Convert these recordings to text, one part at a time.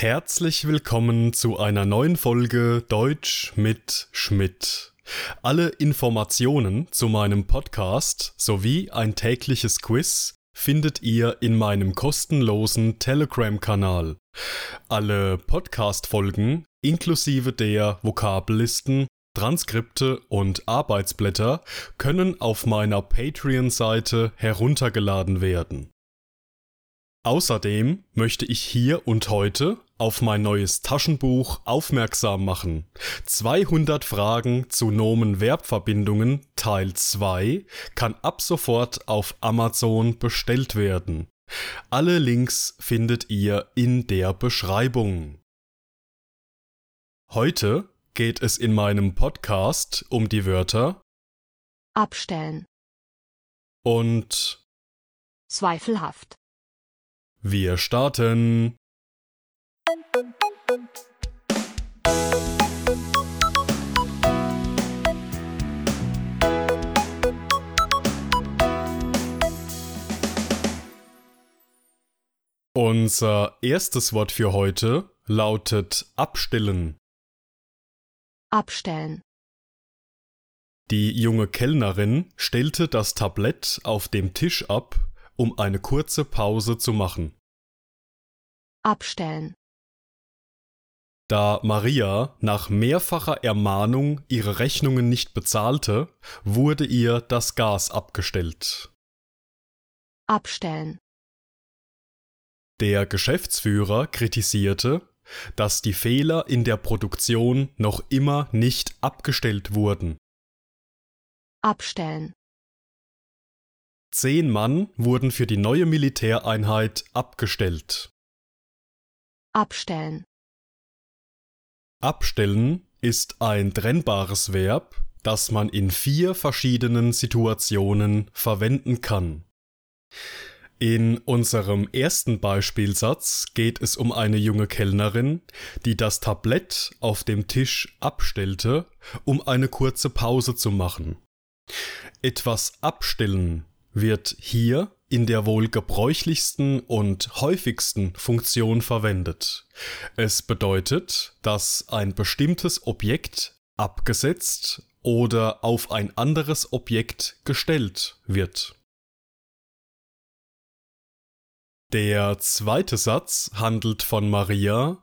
Herzlich willkommen zu einer neuen Folge Deutsch mit Schmidt. Alle Informationen zu meinem Podcast sowie ein tägliches Quiz findet ihr in meinem kostenlosen Telegram-Kanal. Alle Podcast-Folgen inklusive der Vokabellisten, Transkripte und Arbeitsblätter können auf meiner Patreon-Seite heruntergeladen werden. Außerdem möchte ich hier und heute auf mein neues Taschenbuch aufmerksam machen. 200 Fragen zu Nomen-Verbverbindungen Teil 2 kann ab sofort auf Amazon bestellt werden. Alle Links findet ihr in der Beschreibung. Heute geht es in meinem Podcast um die Wörter abstellen, und zweifelhaft, wir starten. Unser erstes Wort für heute lautet abstellen. abstellen, Die junge Kellnerin stellte das Tablett auf dem Tisch ab, um eine kurze Pause zu machen. abstellen, Da Maria nach mehrfacher Ermahnung ihre Rechnungen nicht bezahlte, wurde ihr das Gas abgestellt. abstellen, Der Geschäftsführer kritisierte, dass die Fehler in der Produktion noch immer nicht abgestellt wurden. abstellen, Zehn Mann wurden für die neue Militäreinheit abgestellt. abstellen, Abstellen ist ein trennbares Verb, das man in vier verschiedenen Situationen verwenden kann. In unserem ersten Beispielsatz geht es um eine junge Kellnerin, die das Tablett auf dem Tisch abstellte, um eine kurze Pause zu machen. Etwas abstellen wird hier in der wohl gebräuchlichsten und häufigsten Funktion verwendet. Es bedeutet, dass ein bestimmtes Objekt abgesetzt oder auf ein anderes Objekt gestellt wird. Der zweite Satz handelt von Maria,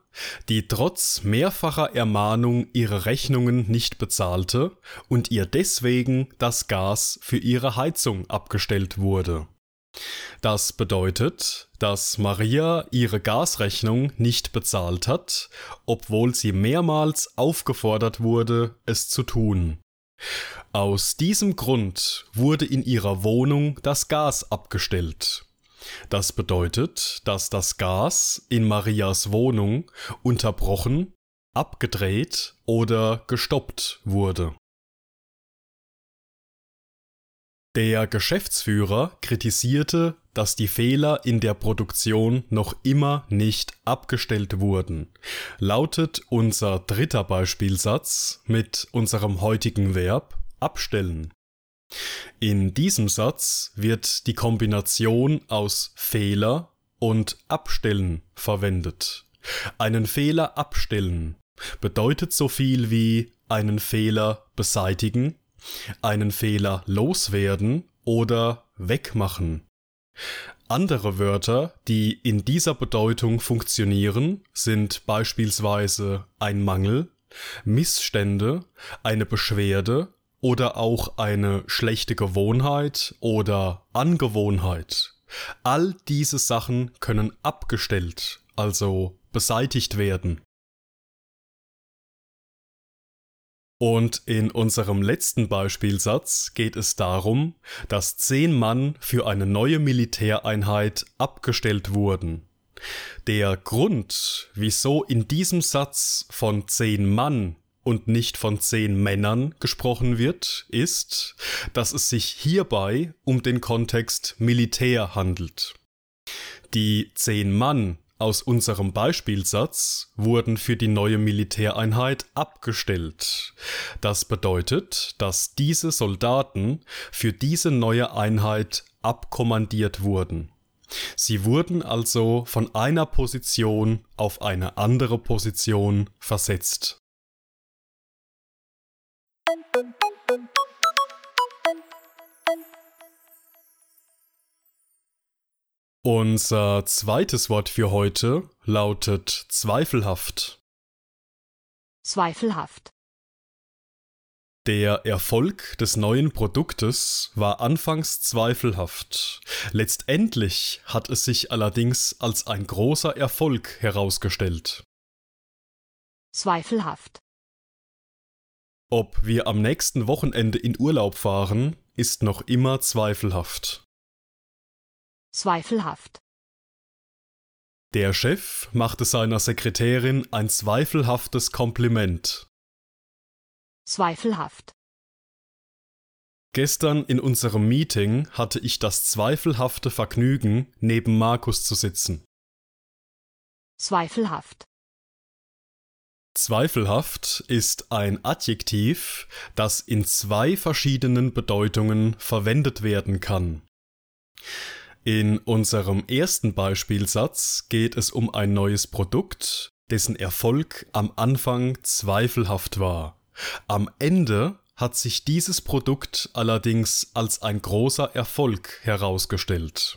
die trotz mehrfacher Ermahnung ihre Rechnungen nicht bezahlte und ihr deswegen das Gas für ihre Heizung abgestellt wurde. Das bedeutet, dass Maria ihre Gasrechnung nicht bezahlt hat, obwohl sie mehrmals aufgefordert wurde, es zu tun. Aus diesem Grund wurde in ihrer Wohnung das Gas abgestellt. Das bedeutet, dass das Gas in Marias Wohnung unterbrochen, abgedreht oder gestoppt wurde. Der Geschäftsführer kritisierte, dass die Fehler in der Produktion noch immer nicht abgestellt wurden. Lautet unser dritter Beispielsatz mit unserem heutigen Verb abstellen. In diesem Satz wird die Kombination aus Fehler und Abstellen verwendet. Einen Fehler abstellen bedeutet so viel wie einen Fehler beseitigen, einen Fehler loswerden oder wegmachen. Andere Wörter, die in dieser Bedeutung funktionieren, sind beispielsweise ein Mangel, Missstände, eine Beschwerde oder auch eine schlechte Gewohnheit oder Angewohnheit. All diese Sachen können abgestellt, also beseitigt werden. Und in unserem letzten Beispielsatz geht es darum, dass zehn Mann für eine neue Militäreinheit abgestellt wurden. Der Grund, wieso in diesem Satz von zehn Mann und nicht von zehn Männern gesprochen wird, ist, dass es sich hierbei um den Kontext Militär handelt. Die zehn Mann aus unserem Beispielsatz wurden für die neue Militäreinheit abgestellt. Das bedeutet, dass diese Soldaten für diese neue Einheit abkommandiert wurden. Sie wurden also von einer Position auf eine andere Position versetzt. Unser zweites Wort für heute lautet zweifelhaft. Zweifelhaft. Der Erfolg des neuen Produktes war anfangs zweifelhaft. Letztendlich hat es sich allerdings als ein großer Erfolg herausgestellt. Zweifelhaft. Ob wir am nächsten Wochenende in Urlaub fahren, ist noch immer zweifelhaft. Zweifelhaft. Der Chef machte seiner Sekretärin ein zweifelhaftes Kompliment. Zweifelhaft. Gestern in unserem Meeting hatte ich das zweifelhafte Vergnügen, neben Markus zu sitzen. Zweifelhaft. Zweifelhaft ist ein Adjektiv, das in zwei verschiedenen Bedeutungen verwendet werden kann. In unserem ersten Beispielsatz geht es um ein neues Produkt, dessen Erfolg am Anfang zweifelhaft war. Am Ende hat sich dieses Produkt allerdings als ein großer Erfolg herausgestellt.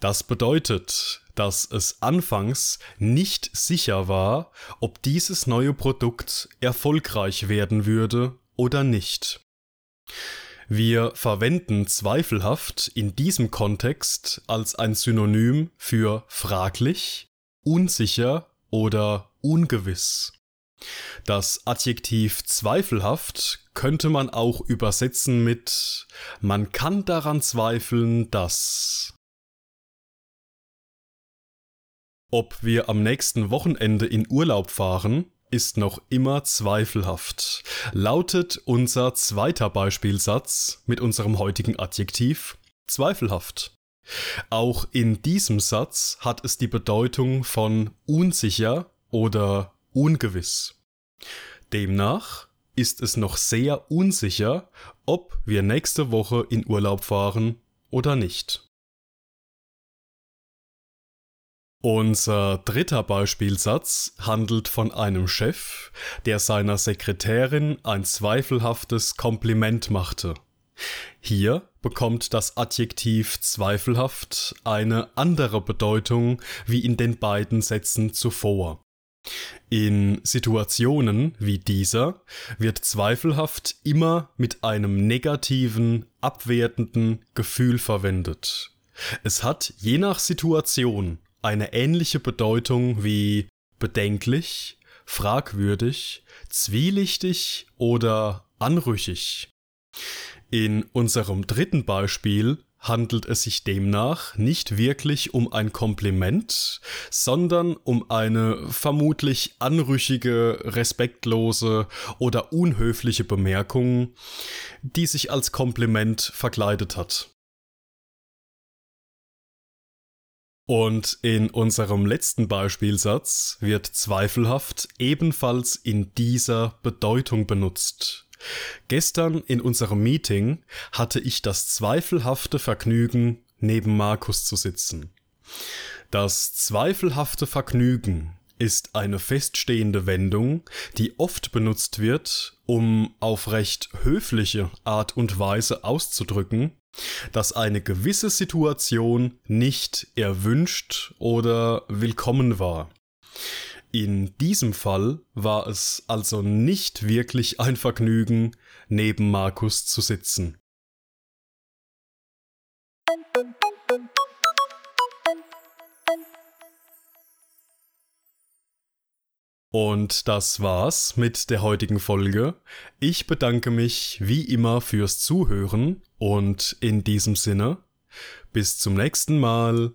Das bedeutet, dass es anfangs nicht sicher war, ob dieses neue Produkt erfolgreich werden würde oder nicht. Wir verwenden zweifelhaft in diesem Kontext als ein Synonym für fraglich, unsicher oder ungewiss. Das Adjektiv zweifelhaft könnte man auch übersetzen mit man kann daran zweifeln, dass Ob wir am nächsten Wochenende in Urlaub fahren, ist noch immer zweifelhaft, lautet unser zweiter Beispielsatz mit unserem heutigen Adjektiv zweifelhaft. Auch in diesem Satz hat es die Bedeutung von unsicher oder ungewiss. Demnach ist es noch sehr unsicher, ob wir nächste Woche in Urlaub fahren oder nicht. Unser dritter Beispielsatz handelt von einem Chef, der seiner Sekretärin ein zweifelhaftes Kompliment machte. Hier bekommt das Adjektiv zweifelhaft eine andere Bedeutung wie in den beiden Sätzen zuvor. In Situationen wie dieser wird zweifelhaft immer mit einem negativen, abwertenden Gefühl verwendet. Es hat je nach Situation eine ähnliche Bedeutung wie bedenklich, fragwürdig, zwielichtig oder anrüchig. In unserem dritten Beispiel handelt es sich demnach nicht wirklich um ein Kompliment, sondern um eine vermutlich anrüchige, respektlose oder unhöfliche Bemerkung, die sich als Kompliment verkleidet hat. Und in unserem letzten Beispielsatz wird zweifelhaft ebenfalls in dieser Bedeutung benutzt. Gestern in unserem Meeting hatte ich das zweifelhafte Vergnügen, neben Markus zu sitzen. Das zweifelhafte Vergnügen ist eine feststehende Wendung, die oft benutzt wird, um auf recht höfliche Art und Weise auszudrücken, dass eine gewisse Situation nicht erwünscht oder willkommen war. In diesem Fall war es also nicht wirklich ein Vergnügen, neben Markus zu sitzen. Und das war's mit der heutigen Folge. Ich bedanke mich wie immer fürs Zuhören und in diesem Sinne, bis zum nächsten Mal.